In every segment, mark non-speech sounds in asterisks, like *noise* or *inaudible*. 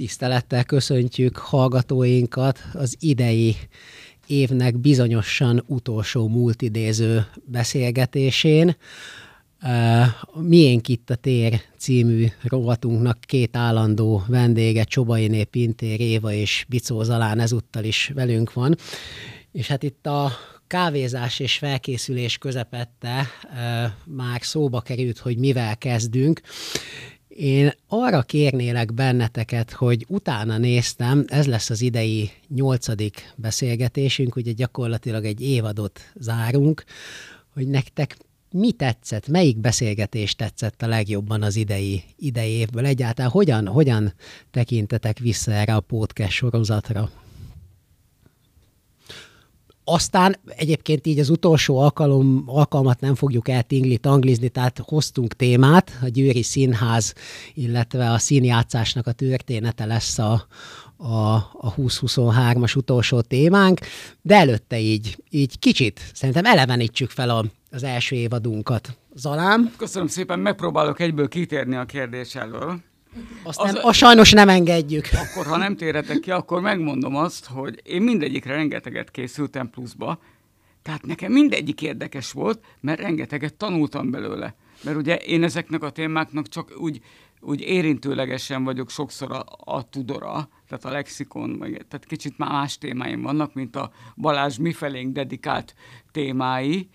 Tisztelettel köszöntjük hallgatóinkat az idei évnek bizonyosan utolsó múltidéző beszélgetésén. Miénk itt a tér című rovatunknak két állandó vendége, Csobainé Pintér Éva és Bicó Zalán ezúttal is velünk van. És hát itt a kávézás és felkészülés közepette már szóba került, hogy mivel kezdünk, én arra kérnélek benneteket, hogy utána néztem, ez lesz az idei nyolcadik beszélgetésünk, ugye gyakorlatilag egy évadot zárunk, hogy nektek mi tetszett, melyik beszélgetés tetszett a legjobban az idei, idei évből? Egyáltalán hogyan, hogyan tekintetek vissza erre a podcast sorozatra? Aztán egyébként így az utolsó alkalom, alkalmat nem fogjuk eltingli, tanglizni, tehát hoztunk témát, a Győri Színház, illetve a színjátszásnak a története lesz a, a, a 2023-as utolsó témánk, de előtte így, így kicsit szerintem elevenítsük fel a, az első évadunkat. Zalám? Köszönöm szépen, megpróbálok egyből kitérni a kérdés elől. Azt az, nem, a sajnos nem engedjük. Akkor, ha nem téretek ki, akkor megmondom azt, hogy én mindegyikre rengeteget készültem pluszba, tehát nekem mindegyik érdekes volt, mert rengeteget tanultam belőle. Mert ugye én ezeknek a témáknak csak úgy, úgy érintőlegesen vagyok sokszor a, a tudora, tehát a lexikon, tehát kicsit más témáim vannak, mint a Balázs mifelénk dedikált témái,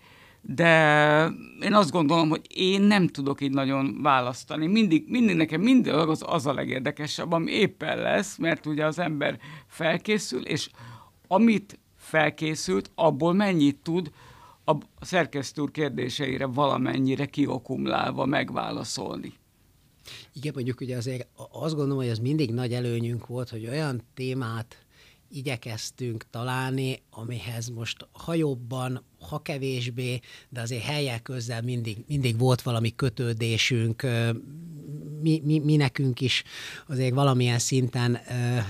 de én azt gondolom, hogy én nem tudok így nagyon választani. Mindig, mindig nekem mindig az, az a legérdekesebb, ami éppen lesz, mert ugye az ember felkészül, és amit felkészült, abból mennyit tud a szerkesztő kérdéseire valamennyire kiokumlálva megválaszolni. Igen, mondjuk ugye azért azt gondolom, hogy az mindig nagy előnyünk volt, hogy olyan témát igyekeztünk találni, amihez most ha jobban, ha kevésbé, de azért helyek közel mindig, mindig volt valami kötődésünk, mi, mi, mi nekünk is azért valamilyen szinten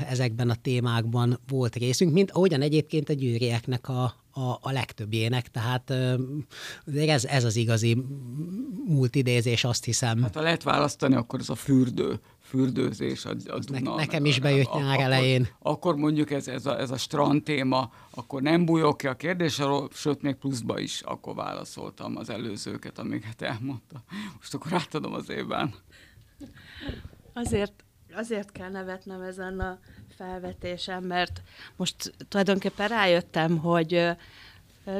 ezekben a témákban volt részünk, mint ahogyan egyébként a gyűrieknek a, a, a legtöbbjének, tehát ez, ez az igazi múltidézés, azt hiszem. Hát ha lehet választani, akkor ez a fürdő fürdőzés a, a Duna. Ne, nekem is bejött nyár elején. Akkor mondjuk ez, ez, a, ez a strand téma, akkor nem bújok ki a kérdésről, sőt még pluszba is akkor válaszoltam az előzőket, amiket elmondta. Most akkor átadom az évben. Azért, azért kell nevetnem ezen a felvetésem, mert most tulajdonképpen rájöttem, hogy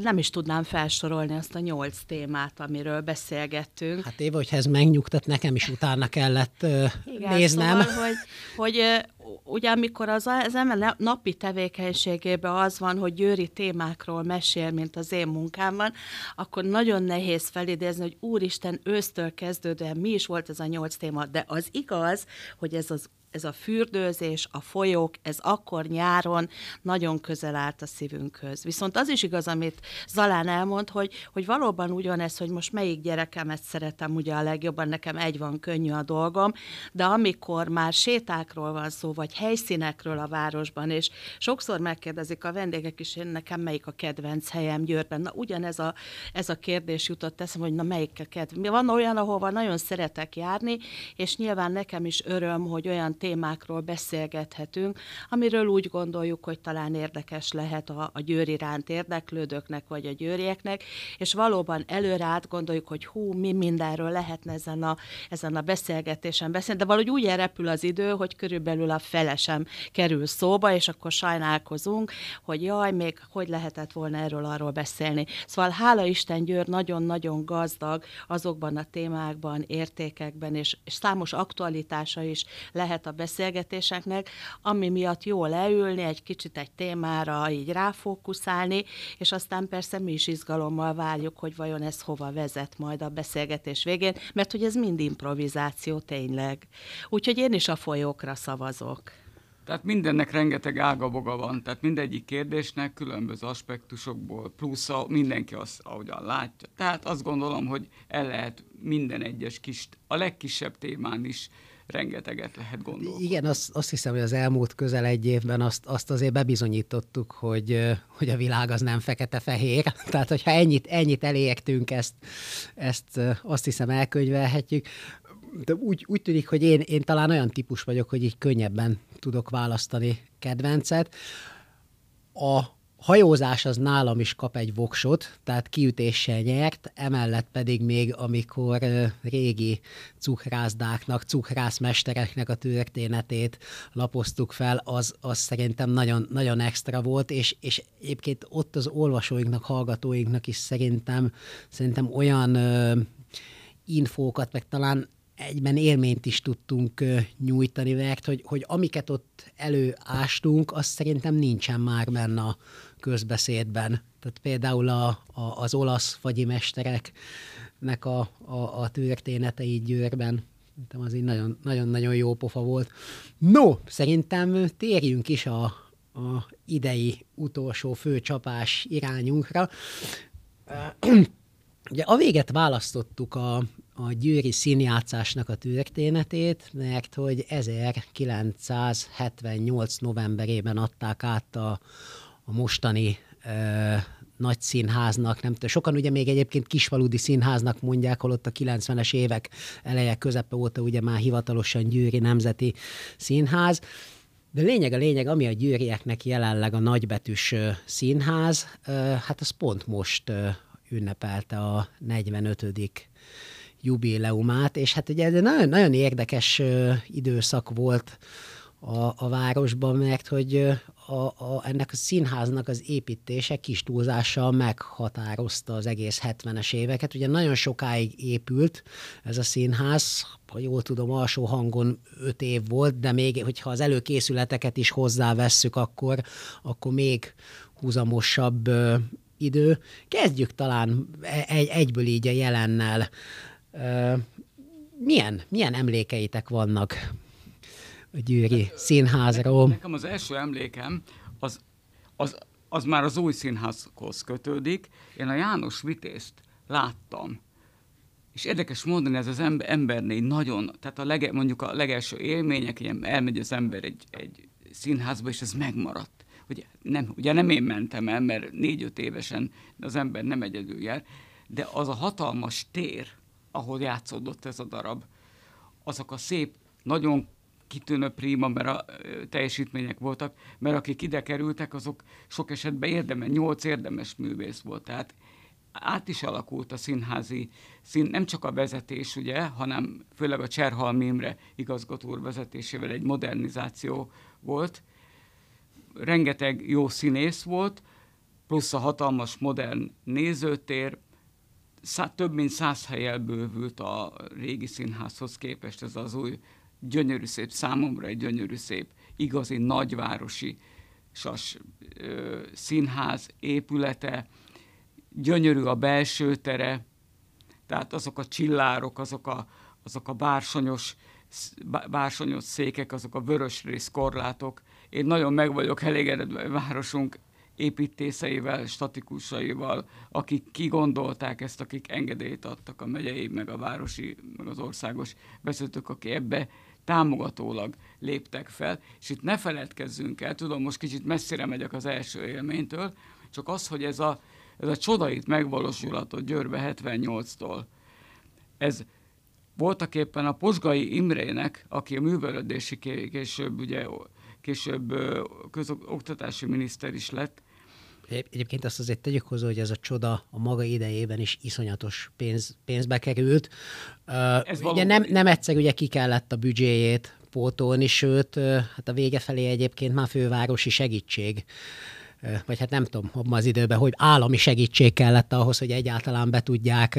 nem is tudnám felsorolni azt a nyolc témát, amiről beszélgettünk. Hát Éva, hogyha ez megnyugtat, nekem is utána kellett uh, Igen, néznem. Szóval, hogy, hogy ugye amikor az, az ember napi tevékenységében az van, hogy győri témákról mesél, mint az én munkámban, akkor nagyon nehéz felidézni, hogy úristen, ősztől kezdődően mi is volt ez a nyolc téma, de az igaz, hogy ez az ez a fürdőzés, a folyók, ez akkor nyáron nagyon közel állt a szívünkhöz. Viszont az is igaz, amit Zalán elmond, hogy, hogy valóban ugyanez, hogy most melyik gyerekemet szeretem ugye a legjobban, nekem egy van könnyű a dolgom, de amikor már sétákról van szó, vagy helyszínekről a városban, és sokszor megkérdezik a vendégek is, én nekem melyik a kedvenc helyem Győrben. Na ugyanez a, ez a kérdés jutott eszem, hogy na melyik a kedvenc. Van olyan, ahova nagyon szeretek járni, és nyilván nekem is öröm, hogy olyan témákról beszélgethetünk, amiről úgy gondoljuk, hogy talán érdekes lehet a, a győr iránt érdeklődőknek, vagy a győrieknek, és valóban előre át gondoljuk, hogy hú, mi mindenről lehetne ezen a, ezen a beszélgetésen beszélni, de valahogy úgy elrepül az idő, hogy körülbelül a felesem kerül szóba, és akkor sajnálkozunk, hogy jaj, még hogy lehetett volna erről arról beszélni. Szóval hála Isten Győr nagyon-nagyon gazdag azokban a témákban, értékekben, és, és számos aktualitása is lehet a beszélgetéseknek, ami miatt jó leülni, egy kicsit egy témára így ráfókuszálni, és aztán persze mi is izgalommal várjuk, hogy vajon ez hova vezet majd a beszélgetés végén, mert hogy ez mind improvizáció tényleg. Úgyhogy én is a folyókra szavazok. Tehát mindennek rengeteg ágaboga van, tehát mindegyik kérdésnek különböző aspektusokból, plusz a, mindenki azt, ahogyan látja. Tehát azt gondolom, hogy el lehet minden egyes kis, a legkisebb témán is rengeteget lehet gondolni. Igen, azt, azt hiszem, hogy az elmúlt közel egy évben azt, azt azért bebizonyítottuk, hogy, hogy a világ az nem fekete-fehér. *laughs* Tehát, hogyha ennyit, ennyit elértünk, ezt, ezt azt hiszem elkönyvelhetjük de úgy, úgy tűnik, hogy én, én talán olyan típus vagyok, hogy így könnyebben tudok választani kedvencet. A hajózás az nálam is kap egy voksot, tehát kiütéssel nyert, emellett pedig még, amikor régi cukrászdáknak, cukrászmestereknek a történetét lapoztuk fel, az, az szerintem nagyon, nagyon extra volt, és, és egyébként ott az olvasóinknak, hallgatóinknak is szerintem, szerintem olyan infókat, meg talán egyben élményt is tudtunk nyújtani, mert hogy, hogy amiket ott előástunk, az szerintem nincsen már benne a közbeszédben. Tehát például a, a, az olasz fagyimesterek,nek a, a, a történetei Győrben, szerintem az így nagyon-nagyon jó pofa volt. No, szerintem térjünk is a, a idei utolsó főcsapás irányunkra. *clears throat* Ugye a véget választottuk a, a győri színjátszásnak a történetét, mert hogy 1978 novemberében adták át a, a mostani ö, nagy színháznak, nem tudom, sokan ugye még egyébként kisfaludi színháznak mondják, holott a 90-es évek eleje közepe óta ugye már hivatalosan Győri Nemzeti Színház. De lényeg a lényeg, ami a győrieknek jelenleg a nagybetűs színház, hát az pont most ünnepelte a 45 jubileumát, és hát ugye ez nagyon, nagyon érdekes időszak volt a, a városban, mert hogy a, a, ennek a színháznak az építése kis túlzással meghatározta az egész 70-es éveket. Ugye nagyon sokáig épült ez a színház, ha jól tudom, alsó hangon öt év volt, de még, hogyha az előkészületeket is hozzávesszük, akkor, akkor még húzamosabb idő. Kezdjük talán egy, egyből így a jelennel. Milyen, milyen emlékeitek vannak a Győri hát, Színházról? Nekem az első emlékem az, az, az már az új színházhoz kötődik. Én a János Vitézt láttam. És érdekes mondani, ez az ember, embernél nagyon, tehát a lege, mondjuk a legelső élmények, ilyen elmegy az ember egy, egy színházba, és ez megmaradt. Ugye nem, ugye nem én mentem el, mert négy-öt évesen az ember nem egyedül jár, de az a hatalmas tér, ahol játszódott ez a darab, azok a szép, nagyon kitűnő prima, mert a teljesítmények voltak, mert akik ide kerültek, azok sok esetben érdemes, nyolc érdemes művész volt. Tehát át is alakult a színházi szín, nem csak a vezetés, ugye, hanem főleg a Cserhalmi Imre igazgató úr vezetésével egy modernizáció volt. Rengeteg jó színész volt, plusz a hatalmas modern nézőtér, szá, több mint száz helyel bővült a régi színházhoz képest ez az új gyönyörű szép, számomra egy gyönyörű szép, igazi nagyvárosi sas ö, színház épülete, gyönyörű a belső tere, tehát azok a csillárok, azok a, azok a bársonyos, bársonyos székek, azok a vörös korlátok. Én nagyon meg vagyok elégedve a városunk építészeivel, statikusaival, akik kigondolták ezt, akik engedélyt adtak a megyei, meg a városi, meg az országos vezetők, akik ebbe támogatólag léptek fel, és itt ne feledkezzünk el, tudom, most kicsit messzire megyek az első élménytől, csak az, hogy ez a, ez a csoda itt megvalósulhatott Győrbe 78-tól, ez voltak éppen a Posgai Imrének, aki a művelődési később, ugye, később közoktatási miniszter is lett, Egyébként azt azért tegyük hozzá, hogy ez a csoda a maga idejében is iszonyatos pénz, pénzbe került. Ez ugye nem, nem egyszer ugye ki kellett a büdzséjét pótolni, sőt, hát a vége felé egyébként már fővárosi segítség vagy hát nem tudom, abban az időben, hogy állami segítség kellett ahhoz, hogy egyáltalán be tudják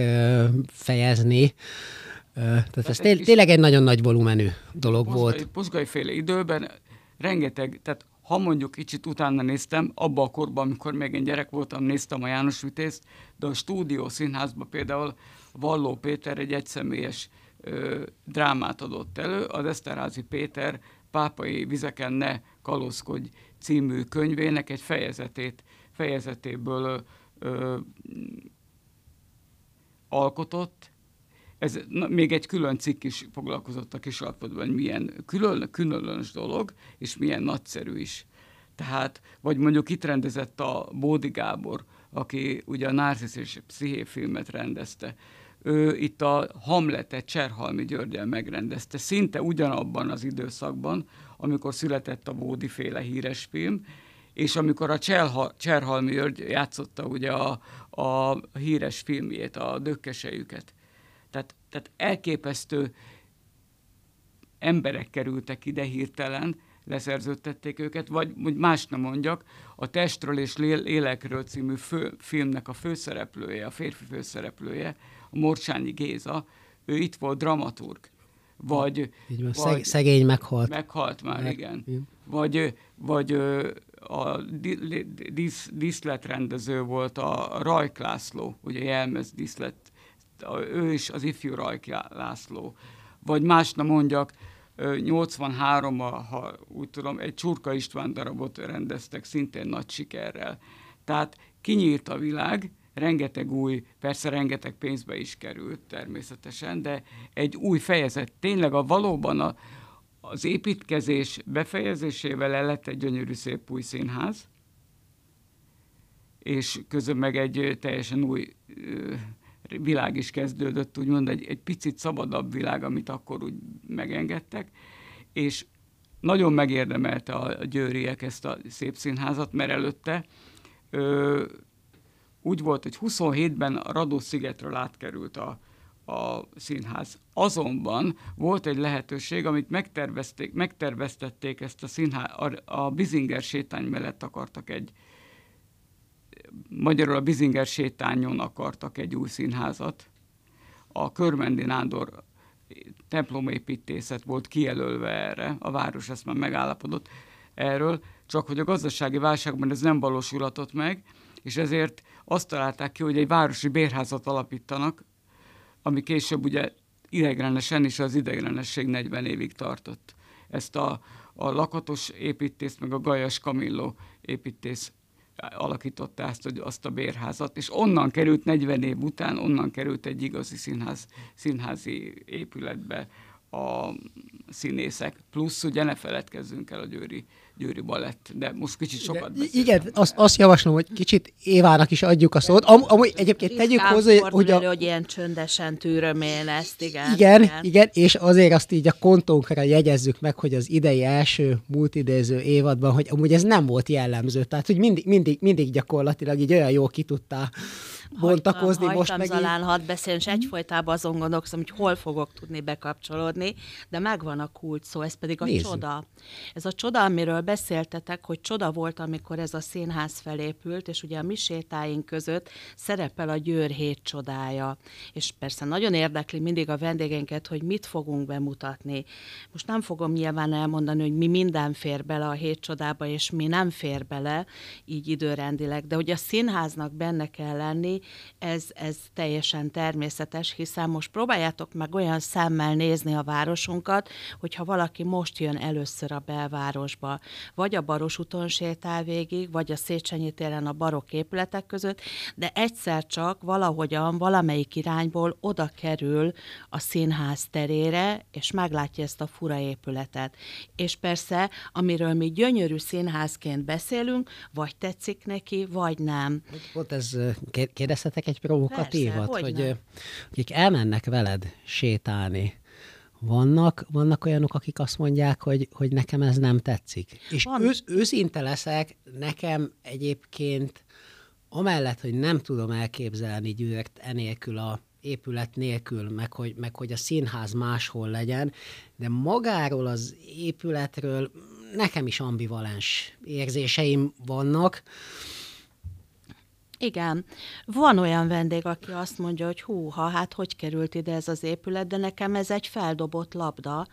fejezni. Tehát ez té- tényleg egy nagyon nagy volumenű dolog Pozgai, volt. Pozgai féle időben rengeteg, tehát ha mondjuk kicsit utána néztem, abban a korban, amikor még én gyerek voltam, néztem a János Vitézt, de a stúdió színházban például Valló Péter egy egyszemélyes ö, drámát adott elő, az Eszterházi Péter Pápai vizeken ne kalózkodj című könyvének egy fejezetét, fejezetéből ö, ö, alkotott, ez na, még egy külön cikk is foglalkozott a kisalapodban, hogy milyen külön, különös dolog, és milyen nagyszerű is. Tehát, vagy mondjuk itt rendezett a Bódi Gábor, aki ugye a Narcisz és Psziché filmet rendezte. ő itt a Hamletet Cserhalmi Györgyel megrendezte, szinte ugyanabban az időszakban, amikor született a Bódi féle híres film, és amikor a Cserha, Cserhalmi György játszotta ugye a, a híres filmjét, a Dökkesejüket. Tehát, tehát elképesztő emberek kerültek ide hirtelen, leszerződtették őket, vagy hogy más nem mondjak, a Testről és Lélekről című fő, filmnek a főszereplője, a férfi főszereplője, a Morcsányi Géza, ő itt volt dramaturg. Vagy, Így van, vagy szegény meghalt. Meghalt már, Meg, igen. igen. Vagy, vagy a dísz, díszletrendező volt a Rajk László, ugye Jelmez díszlet, ő is az ifjú Rajk László. Vagy más nem mondjak, 83 ha úgy tudom, egy Csurka István darabot rendeztek szintén nagy sikerrel. Tehát kinyílt a világ, rengeteg új, persze rengeteg pénzbe is került természetesen, de egy új fejezet. Tényleg a valóban a, az építkezés befejezésével el lett egy gyönyörű szép új színház, és közben meg egy teljesen új világ is kezdődött, úgymond egy, egy picit szabadabb világ, amit akkor úgy megengedtek, és nagyon megérdemelte a győriek ezt a szép színházat, mert előtte ö, úgy volt, hogy 27-ben a Radó szigetről átkerült a, a színház. Azonban volt egy lehetőség, amit megtervezték, megterveztették ezt a színház, a, a Bizinger sétány mellett akartak egy, magyarul a Bizinger sétányon akartak egy új színházat. A Körmendi Nándor templomépítészet volt kijelölve erre, a város ezt már megállapodott erről, csak hogy a gazdasági válságban ez nem valósulhatott meg, és ezért azt találták ki, hogy egy városi bérházat alapítanak, ami később ugye idegrenesen is az idegrenesség 40 évig tartott. Ezt a, a lakatos építész, meg a Gajas Kamilló építész alakította ezt, azt a bérházat, és onnan került 40 év után, onnan került egy igazi színház, színházi épületbe a színészek. Plusz ugye ne feledkezzünk el a Győri Győri Balett, de most kicsit sokat beszéltem. Igen, azt, azt javaslom, hogy kicsit Évának is adjuk a szót. Am, amúgy egyébként Ritkán tegyük hozzá, hogy, a... hogy ilyen csöndesen tűröm én ezt, igen, igen. Igen, igen, és azért azt így a kontónkra jegyezzük meg, hogy az idei első multidéző évadban, hogy amúgy ez nem volt jellemző. Tehát, hogy mindig, mindig, mindig gyakorlatilag így olyan jól ki tudtál bontakozni. Hagytam, most meg Zalán hadd beszélni, és egyfolytában azon gondolkozom, hogy hol fogok tudni bekapcsolódni, de megvan a kult szó, ez pedig a Nézzük. csoda. Ez a csoda, amiről beszéltetek, hogy csoda volt, amikor ez a színház felépült, és ugye a mi sétáink között szerepel a Győr hét csodája. És persze nagyon érdekli mindig a vendégeinket, hogy mit fogunk bemutatni. Most nem fogom nyilván elmondani, hogy mi minden fér bele a hét csodába, és mi nem fér bele, így időrendileg, de hogy a színháznak benne kell lenni, ez, ez teljesen természetes, hiszen most próbáljátok meg olyan szemmel nézni a városunkat, hogyha valaki most jön először a belvárosba, vagy a Baros úton sétál végig, vagy a Széchenyi téren a barok épületek között, de egyszer csak valahogyan, valamelyik irányból oda kerül a színház terére, és meglátja ezt a fura épületet. És persze, amiről mi gyönyörű színházként beszélünk, vagy tetszik neki, vagy nem. Volt ez, kérdezhetek egy provokatívat, Persze, hogy, hogy akik elmennek veled sétálni, vannak, vannak olyanok, akik azt mondják, hogy, hogy nekem ez nem tetszik. És Van. ősz, őszinte leszek, nekem egyébként amellett, hogy nem tudom elképzelni gyűrögt enélkül a épület nélkül, meg hogy, meg hogy a színház máshol legyen, de magáról az épületről nekem is ambivalens érzéseim vannak. Igen. Van olyan vendég, aki azt mondja, hogy hú, ha hát hogy került ide ez az épület, de nekem ez egy feldobott labda,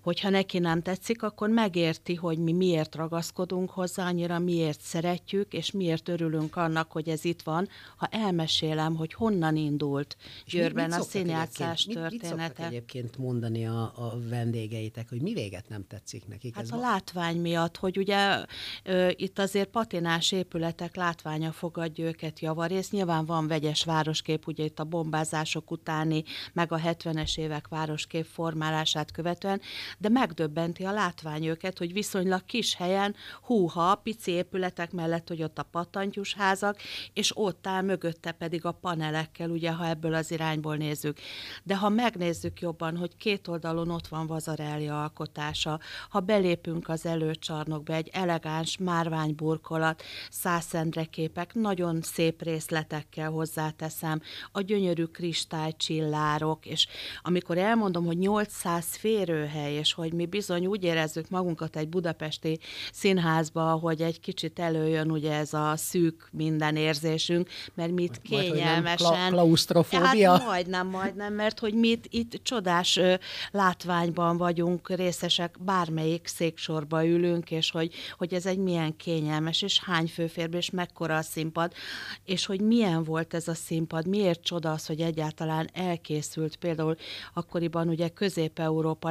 hogyha neki nem tetszik, akkor megérti, hogy mi miért ragaszkodunk hozzá, annyira miért szeretjük, és miért örülünk annak, hogy ez itt van, ha elmesélem, hogy honnan indult Győrben a színjátszás története. Mit, egyébként mondani a, a vendégeitek, hogy mi véget nem tetszik nekik? Hát ez a van? látvány miatt, hogy ugye ö, itt azért patinás épületek látványa fogadja őket javarészt. Nyilván van vegyes városkép, ugye itt a bombázások utáni, meg a 70-es évek városkép formálását követően, de megdöbbenti a látvány őket, hogy viszonylag kis helyen, húha, pici épületek mellett, hogy ott a patantyus házak, és ott áll mögötte pedig a panelekkel, ugye, ha ebből az irányból nézzük. De ha megnézzük jobban, hogy két oldalon ott van Vazarelli alkotása, ha belépünk az előcsarnokba, egy elegáns márványburkolat, százszendreképek, nagyon szép részletekkel hozzáteszem, a gyönyörű kristálycsillárok, és amikor elmondom, hogy 800 férőhely, és hogy mi bizony úgy érezzük magunkat egy budapesti színházba, hogy egy kicsit előjön ugye ez a szűk minden érzésünk, mert mit kényelmesen... Majd, klaustrofóbia? Hát majdnem, majdnem, mert hogy mit itt csodás ö, látványban vagyunk részesek, bármelyik széksorba ülünk, és hogy, hogy ez egy milyen kényelmes, és hány főférbe, és mekkora a színpad, és hogy milyen volt ez a színpad, miért csoda az, hogy egyáltalán elkészült. Például akkoriban ugye Közép-Európa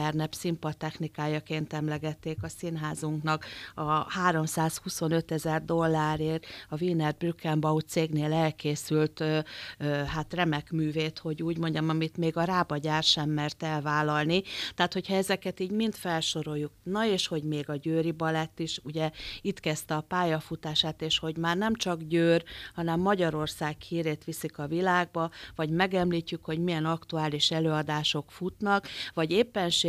legmodernebb színpadtechnikájaként emlegették a színházunknak a 325 ezer dollárért a Wiener Brückenbau cégnél elkészült ö, ö, hát remek művét, hogy úgy mondjam, amit még a rábagyár sem mert elvállalni. Tehát, hogyha ezeket így mind felsoroljuk, na és hogy még a Győri Balett is, ugye itt kezdte a pályafutását, és hogy már nem csak Győr, hanem Magyarország hírét viszik a világba, vagy megemlítjük, hogy milyen aktuális előadások futnak, vagy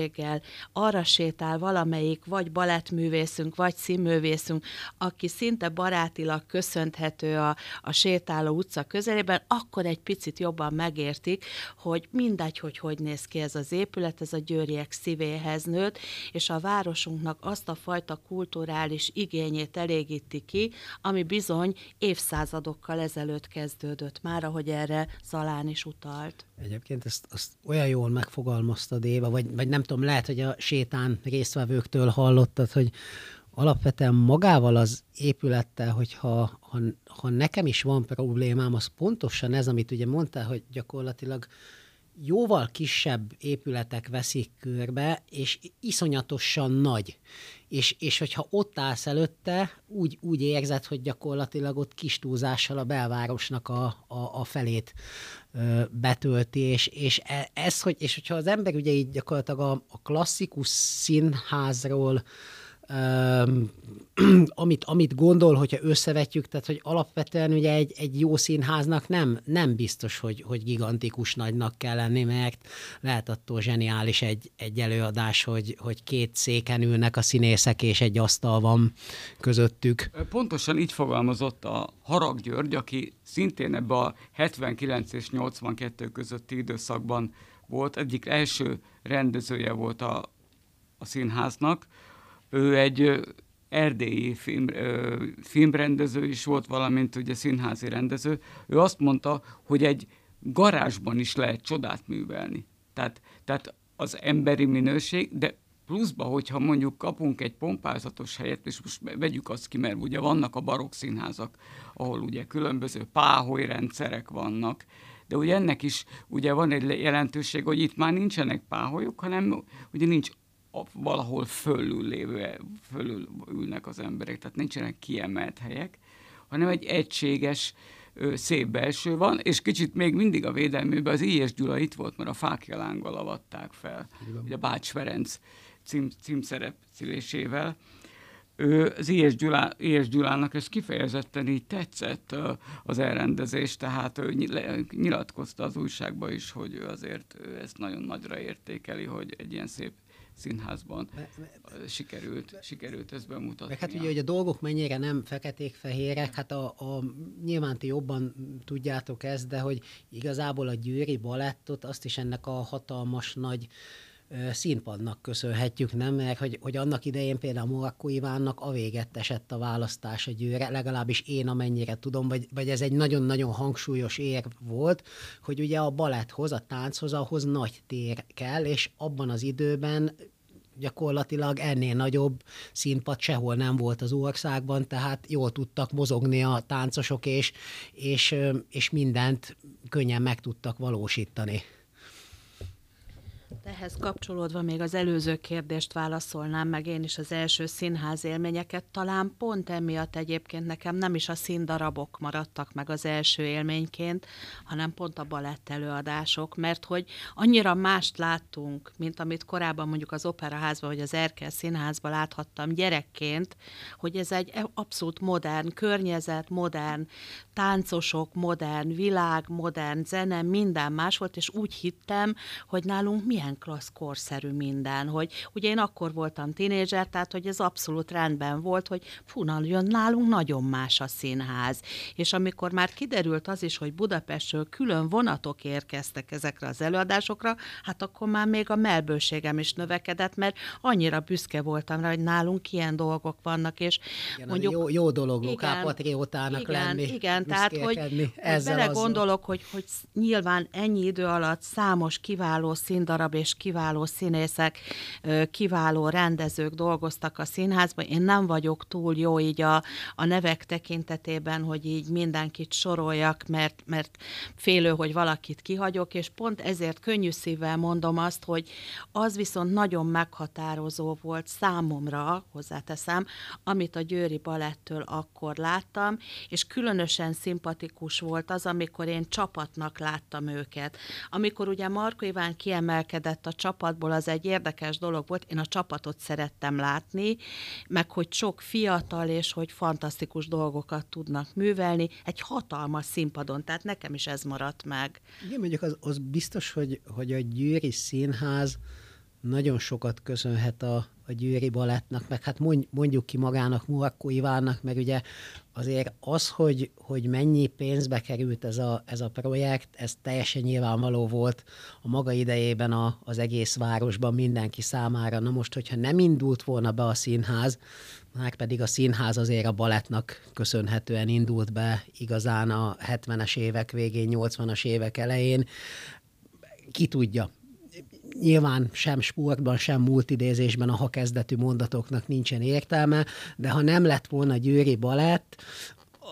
éppenséggel arra sétál valamelyik vagy balettművészünk, vagy színművészünk, aki szinte barátilag köszönthető a, a sétáló utca közelében, akkor egy picit jobban megértik, hogy mindegy, hogy hogy néz ki ez az épület, ez a győriek szívéhez nőtt, és a városunknak azt a fajta kulturális igényét elégíti ki, ami bizony évszázadokkal ezelőtt kezdődött már, ahogy erre Zalán is utalt. Egyébként ezt, ezt olyan jól megfogalmaztad, Éva, vagy, vagy nem tudom, lehet, hogy a sétán résztvevőktől hallottad, hogy alapvetően magával az épülettel, hogyha ha, ha nekem is van problémám, az pontosan ez, amit ugye mondtál, hogy gyakorlatilag jóval kisebb épületek veszik körbe, és iszonyatosan nagy. És, és hogyha ott állsz előtte, úgy, úgy érzed, hogy gyakorlatilag ott kis túlzással a belvárosnak a, a, a felét ö, betölti, és, és e, ez, hogy, és hogyha az ember ugye így gyakorlatilag a, a klasszikus színházról *clears throat* amit, amit gondol, hogyha összevetjük, tehát hogy alapvetően ugye egy, egy jó színháznak nem, nem biztos, hogy, hogy gigantikus nagynak kell lenni, mert lehet attól zseniális egy, egy előadás, hogy, hogy két széken ülnek a színészek, és egy asztal van közöttük. Pontosan így fogalmazott a Harag György, aki szintén ebbe a 79 és 82 közötti időszakban volt, egyik első rendezője volt a, a színháznak, ő egy erdélyi film, filmrendező is volt, valamint ugye színházi rendező. Ő azt mondta, hogy egy garázsban is lehet csodát művelni. Tehát, tehát az emberi minőség, de pluszba, hogyha mondjuk kapunk egy pompázatos helyet, és most vegyük azt ki, mert ugye vannak a barokk színházak, ahol ugye különböző páholy rendszerek vannak, de ugye ennek is ugye van egy jelentőség, hogy itt már nincsenek páholyok, hanem ugye nincs a, valahol fölül lévő, fölül ülnek az emberek, tehát nincsenek kiemelt helyek, hanem egy egységes, szép belső van, és kicsit még mindig a védelműben az I.S. Gyula itt volt, mert a fákjalánggal avatták fel, ugye Bács Ferenc cím, címszerepcilésével. Ő, az I.S. Gyulá, I.S. Gyulának ez kifejezetten így tetszett az elrendezés, tehát ő nyilatkozta az újságban is, hogy ő azért ő ezt nagyon nagyra értékeli, hogy egy ilyen szép színházban sikerült, sikerült ezt bemutatni. Hát ugye, hogy a dolgok mennyire nem feketék-fehérek, hát a, a, nyilván ti jobban tudjátok ezt, de hogy igazából a győri balettot azt is ennek a hatalmas nagy színpadnak köszönhetjük, nem? Mert hogy, hogy annak idején például Morakko Ivánnak a véget esett a választás a győre, legalábbis én amennyire tudom, vagy, vagy ez egy nagyon-nagyon hangsúlyos ér volt, hogy ugye a baletthoz, a tánchoz, ahhoz nagy tér kell, és abban az időben gyakorlatilag ennél nagyobb színpad sehol nem volt az országban, tehát jól tudtak mozogni a táncosok, és, és, és mindent könnyen meg tudtak valósítani. Ehhez kapcsolódva még az előző kérdést válaszolnám meg én is az első színház élményeket. Talán pont emiatt egyébként nekem nem is a színdarabok maradtak meg az első élményként, hanem pont a balett előadások, mert hogy annyira mást láttunk, mint amit korábban mondjuk az operaházban vagy az Erkel színházban láthattam gyerekként, hogy ez egy abszolút modern környezet, modern táncosok, modern világ, modern zene, minden más volt, és úgy hittem, hogy nálunk milyen klassz korszerű minden, hogy ugye én akkor voltam tinédzser, tehát hogy ez abszolút rendben volt, hogy fú, jön nálunk nagyon más a színház. És amikor már kiderült az is, hogy Budapestről külön vonatok érkeztek ezekre az előadásokra, hát akkor már még a melbőségem is növekedett, mert annyira büszke voltam rá, hogy nálunk ilyen dolgok vannak, és igen, mondjuk... Jó, jó dolog Luká patriótának igen, lenni. Igen, tehát hogy bele gondolok, hogy, hogy nyilván ennyi idő alatt számos kiváló színdarab és kiváló színészek, kiváló rendezők dolgoztak a színházban. Én nem vagyok túl jó így a, a nevek tekintetében, hogy így mindenkit soroljak, mert, mert félő, hogy valakit kihagyok, és pont ezért könnyű szívvel mondom azt, hogy az viszont nagyon meghatározó volt számomra, hozzáteszem, amit a Győri Balettől akkor láttam, és különösen szimpatikus volt az, amikor én csapatnak láttam őket. Amikor ugye Marko Iván kiemelkedett a csapatból, az egy érdekes dolog volt, én a csapatot szerettem látni, meg hogy sok fiatal és hogy fantasztikus dolgokat tudnak művelni, egy hatalmas színpadon, tehát nekem is ez maradt meg. Igen, mondjuk az, az biztos, hogy, hogy a Győri Színház nagyon sokat köszönhet a, a Győri Balettnak, meg hát mondjuk ki magának Murakko Ivánnak, meg ugye azért az, hogy, hogy mennyi pénzbe került ez a, ez a projekt, ez teljesen nyilvánvaló volt a maga idejében a, az egész városban mindenki számára. Na most, hogyha nem indult volna be a színház, már pedig a színház azért a balettnak köszönhetően indult be igazán a 70-es évek végén, 80-as évek elején, ki tudja, nyilván sem sportban, sem multidézésben a ha kezdetű mondatoknak nincsen értelme, de ha nem lett volna Győri balett,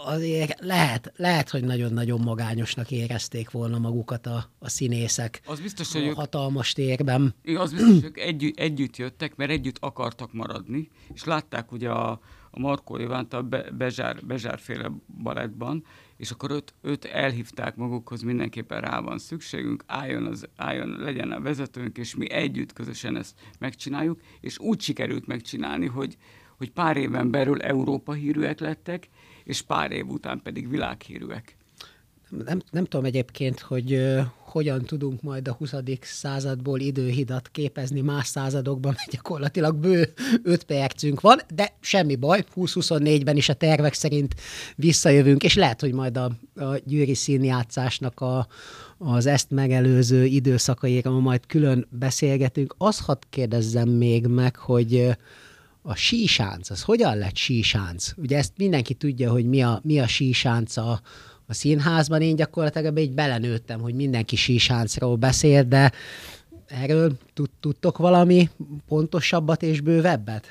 azért lehet, lehet, hogy nagyon-nagyon magányosnak érezték volna magukat a, a színészek az biztos, hogy a hatalmas térben. Az biztos, hogy ők együtt, együtt jöttek, mert együtt akartak maradni, és látták ugye a, a Markó Ivánt a Be, Bezsár, Bezsárféle balettban, és akkor őt, őt elhívták magukhoz, mindenképpen rá van szükségünk, álljon, az, álljon, legyen a vezetőnk, és mi együtt közösen ezt megcsináljuk, és úgy sikerült megcsinálni, hogy, hogy pár éven belül Európa hírűek lettek, és pár év után pedig világhírűek. Nem, nem tudom egyébként, hogy hogyan tudunk majd a 20. századból időhidat képezni más századokban, mert gyakorlatilag bő 5 percünk van, de semmi baj, 20-24-ben is a tervek szerint visszajövünk, és lehet, hogy majd a, a győri színjátszásnak a, az ezt megelőző időszakaira majd külön beszélgetünk. Azt hadd kérdezzem még meg, hogy a sísánc, az hogyan lett sísánc? Ugye ezt mindenki tudja, hogy mi a, mi a sísánc a, a színházban. Én gyakorlatilag ebbe így belenőttem, hogy mindenki sísáncról beszél, de erről tudtok valami pontosabbat és bővebbet?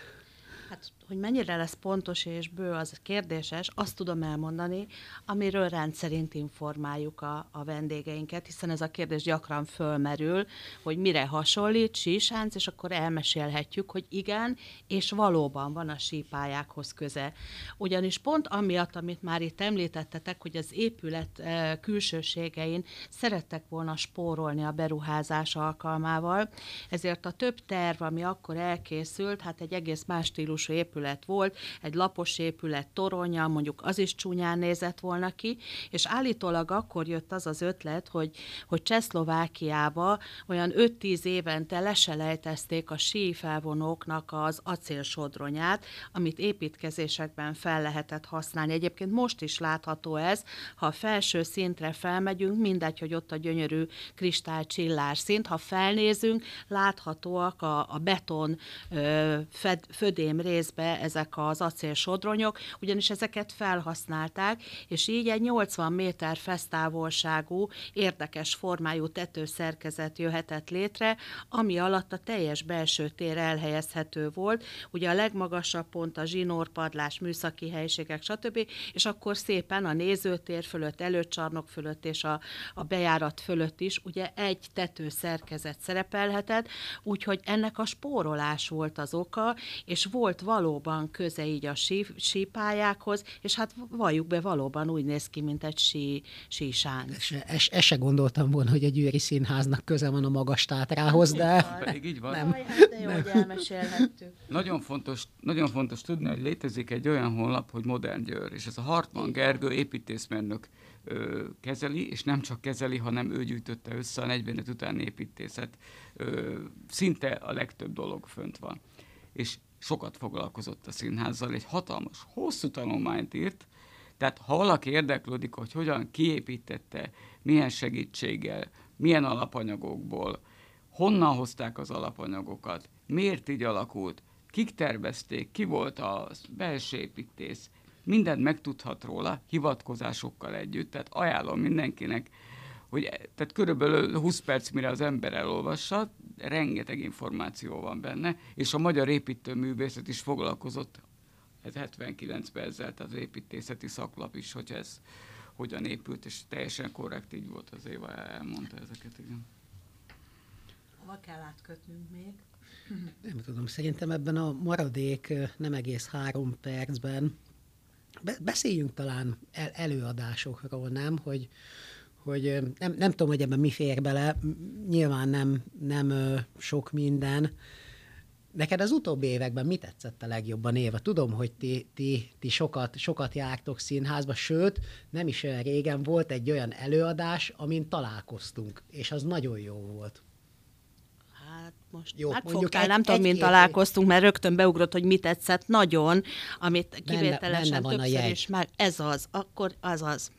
Hogy mennyire lesz pontos és bő, az kérdéses, azt tudom elmondani, amiről rendszerint informáljuk a, a vendégeinket, hiszen ez a kérdés gyakran fölmerül, hogy mire hasonlít sísánc, és akkor elmesélhetjük, hogy igen, és valóban van a sípályákhoz köze. Ugyanis pont amiatt, amit már itt említettetek, hogy az épület e, külsőségein szerettek volna spórolni a beruházás alkalmával, ezért a több terv, ami akkor elkészült, hát egy egész más stílusú épület épület volt, egy lapos épület toronya, mondjuk az is csúnyán nézett volna ki, és állítólag akkor jött az az ötlet, hogy, hogy Csehszlovákiába olyan 5-10 évente leselejtezték a sífelvonóknak az acélsodronyát, amit építkezésekben fel lehetett használni. Egyébként most is látható ez, ha a felső szintre felmegyünk, mindegy, hogy ott a gyönyörű kristálycsillár szint, ha felnézünk, láthatóak a, a beton ö, fed, födém részben ezek az acélsodronyok, ugyanis ezeket felhasználták, és így egy 80 méter fesztávolságú, érdekes formájú tetőszerkezet jöhetett létre, ami alatt a teljes belső tér elhelyezhető volt. Ugye a legmagasabb pont a zsinórpadlás, műszaki helyiségek, stb. És akkor szépen a nézőtér fölött, előcsarnok fölött és a, a bejárat fölött is ugye egy tetőszerkezet szerepelhetett, úgyhogy ennek a spórolás volt az oka, és volt valóban köze így a sí, sípályákhoz, és hát valljuk be, valóban úgy néz ki, mint egy sí, sísán. Ezt se, se gondoltam volna, hogy a Győri Színháznak köze van a magas tátrához, de... Pedig így van. Nem. Hát de jó, hogy elmesélhettük. *laughs* Nagyon fontos, nagyon fontos tudni, hogy létezik egy olyan honlap, hogy Modern Győr, és ez a Hartmann Gergő építészmérnök ö, kezeli, és nem csak kezeli, hanem ő gyűjtötte össze a 45 utáni építészet. Ö, szinte a legtöbb dolog fönt van. És sokat foglalkozott a színházzal, egy hatalmas, hosszú tanulmányt írt, tehát ha valaki érdeklődik, hogy hogyan kiépítette, milyen segítséggel, milyen alapanyagokból, honnan hozták az alapanyagokat, miért így alakult, kik tervezték, ki volt a belső építész, mindent megtudhat róla, hivatkozásokkal együtt, tehát ajánlom mindenkinek, hogy tehát körülbelül 20 perc, mire az ember elolvassa, rengeteg információ van benne, és a magyar építőművészet is foglalkozott ez 79-ben ezzel, tehát az építészeti szaklap is, hogy ez hogyan épült, és teljesen korrekt így volt az Éva elmondta ezeket, igen. Hova kell átkötnünk még? *clears throat* Nem tudom, szerintem ebben a maradék nem egész három percben be- beszéljünk talán el- előadásokról, nem? Hogy, hogy nem, nem tudom, hogy ebben mi fér bele, nyilván nem, nem sok minden. Neked az utóbbi években mi tetszett a legjobban, Éva? Tudom, hogy ti, ti, ti sokat, sokat jártok színházba, sőt, nem is olyan régen volt egy olyan előadás, amin találkoztunk, és az nagyon jó volt. Hát most Jó, megfogtál, egy- nem tudom, mint találkoztunk, mert rögtön beugrott, hogy mit tetszett nagyon, amit Benne- kivételesen benne a többször is meg. Ez az, akkor az az.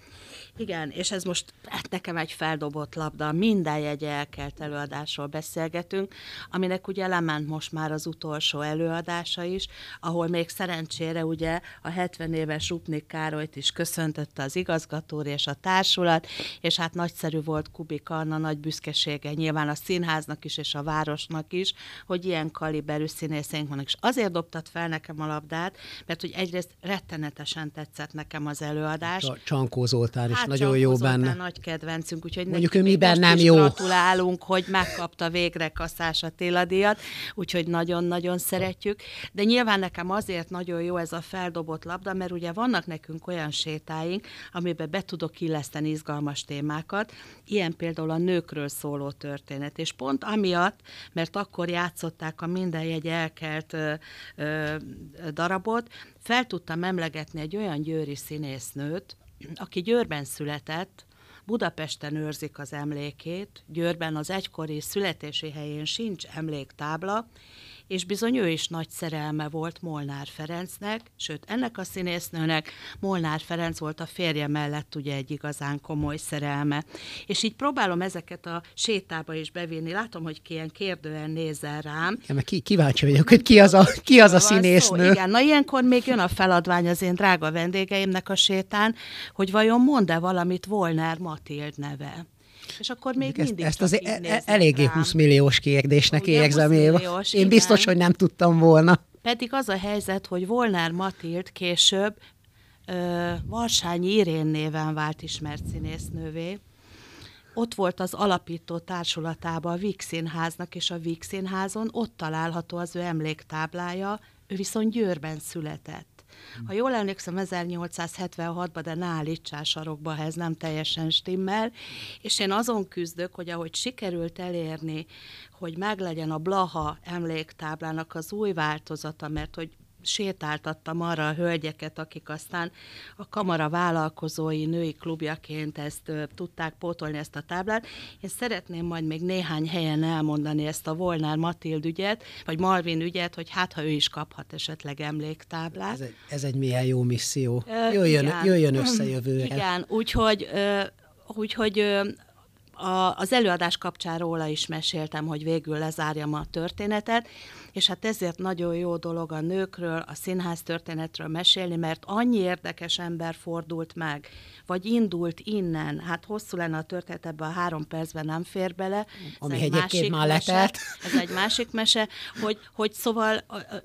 Igen, és ez most hát nekem egy feldobott labda, minden jegy elkelt előadásról beszélgetünk, aminek ugye lement most már az utolsó előadása is, ahol még szerencsére ugye a 70 éves Rupnik Károlyt is köszöntötte az igazgató és a társulat, és hát nagyszerű volt Kubik Anna nagy büszkesége nyilván a színháznak is és a városnak is, hogy ilyen kaliberű színészénk vannak. És azért dobtad fel nekem a labdát, mert hogy egyrészt rettenetesen tetszett nekem az előadás. Csa- Csankó Zoltán is Hát nagyon jó benne. nagy kedvencünk, úgyhogy Mondjuk ő miben nem jó. Gratulálunk, hogy megkapta végre Kaszás Attila díjat, úgyhogy nagyon-nagyon szeretjük. De nyilván nekem azért nagyon jó ez a feldobott labda, mert ugye vannak nekünk olyan sétáink, amiben be tudok illeszteni izgalmas témákat, ilyen például a nőkről szóló történet. És pont amiatt, mert akkor játszották a minden jegy elkelt ö, ö, darabot, fel tudtam emlegetni egy olyan győri színésznőt, aki Győrben született, Budapesten őrzik az emlékét, Győrben az egykori születési helyén sincs emléktábla, és bizony ő is nagy szerelme volt Molnár Ferencnek, sőt ennek a színésznőnek Molnár Ferenc volt a férje mellett ugye egy igazán komoly szerelme. És így próbálom ezeket a sétába is bevinni. Látom, hogy ki ilyen kérdően nézel rám, Ja, mert ki, kíváncsi vagyok, hogy ki az a, ki az a van szó. színésznő. Igen, na ilyenkor még jön a feladvány az én drága vendégeimnek a sétán, hogy vajon mond-e valamit Volner Matild neve. És akkor még ezt, mindig ezt csak az így e- eléggé rám. 20 milliós kérdésnek Ugye, érzem, 20 Éva. milliós, Én biztos, hogy nem tudtam volna. Pedig az a helyzet, hogy Volner Matild később ö, Varsányi Irén néven vált ismert színésznővé. Ott volt az alapító társulatában a Víg Színháznak, és a Víg Színházon ott található az ő emléktáblája, ő viszont Győrben született. Ha jól emlékszem, 1876-ban, de ne állítsál sarokba, ha ez nem teljesen stimmel, és én azon küzdök, hogy ahogy sikerült elérni, hogy meglegyen a Blaha emléktáblának az új változata, mert hogy sétáltattam arra a hölgyeket, akik aztán a kamara vállalkozói női klubjaként ezt ö, tudták pótolni ezt a táblát. Én szeretném majd még néhány helyen elmondani ezt a Volnár Matild ügyet, vagy Malvin ügyet, hogy hát ha ő is kaphat esetleg emléktáblát. Ez egy, ez egy milyen jó misszió. Ö, Jöjjön, igen. jöjjön össze *clears throat* jövőre. Igen, úgyhogy, ö, úgyhogy ö, a, az előadás kapcsán róla is meséltem, hogy végül lezárjam a történetet, és hát ezért nagyon jó dolog a nőkről, a színház történetről mesélni, mert annyi érdekes ember fordult meg, vagy indult innen, hát hosszú lenne a történet, ebbe a három percben nem fér bele. Ami egy egyébként már letelt. Ez egy másik mese, hogy, hogy szóval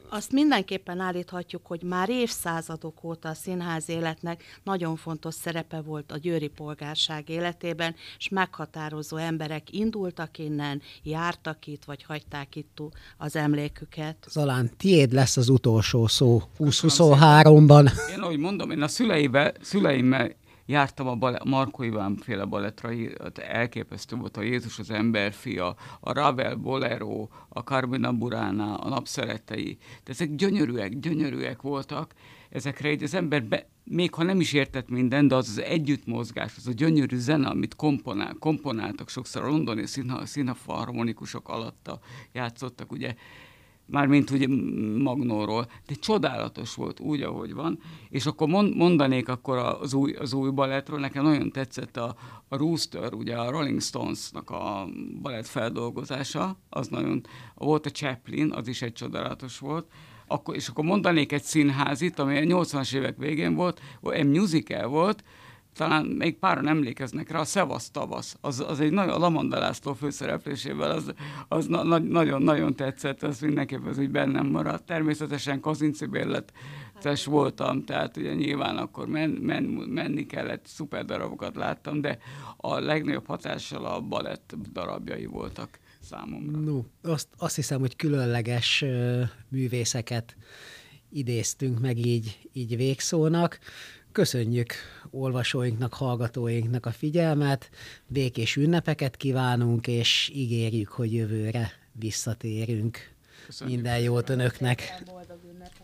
azt mindenképpen állíthatjuk, hogy már évszázadok óta a színház életnek nagyon fontos szerepe volt a győri polgárság életében, és meghatározó emberek indultak innen, jártak itt, vagy hagyták itt az emléküket. Zalán, tiéd lesz az utolsó szó 2023-ban. Én ahogy mondom, én a szüleivel, szüleimmel jártam a bale, Marko Iván féle balettra, elképesztő volt a Jézus az emberfia, a Ravel Bolero, a Carmina Burana, a napszeretei. De ezek gyönyörűek, gyönyörűek voltak. Ezekre így az ember, be, még ha nem is értett minden, de az az együttmozgás, az a gyönyörű zene, amit komponál, komponáltak sokszor a londoni színha, színharmonikusok alatta játszottak, ugye mármint ugye Magnóról, de csodálatos volt úgy, ahogy van, és akkor mondanék akkor az új, az új balettről, nekem nagyon tetszett a, a Rooster, ugye a Rolling Stones-nak a balett feldolgozása, az nagyon, volt a Chaplin, az is egy csodálatos volt, akkor, és akkor mondanék egy színházit, ami a 80-as évek végén volt, egy musical volt, talán még páran emlékeznek rá, a Szevasz tavasz, az, az egy nagyon, a Lamanda László főszereplésével, az, az na, na, tetszett, az mindenképpen az úgy bennem maradt. Természetesen Kazinci bérletes voltam, tehát ugye nyilván akkor men, men, menni kellett, szuper darabokat láttam, de a legnagyobb hatással a balett darabjai voltak számomra. No, azt, azt hiszem, hogy különleges művészeket idéztünk meg így, így végszónak. Köszönjük olvasóinknak, hallgatóinknak a figyelmet, békés ünnepeket kívánunk, és ígérjük, hogy jövőre visszatérünk. Köszönjük. Minden jót önöknek! Boldog ünnepeket!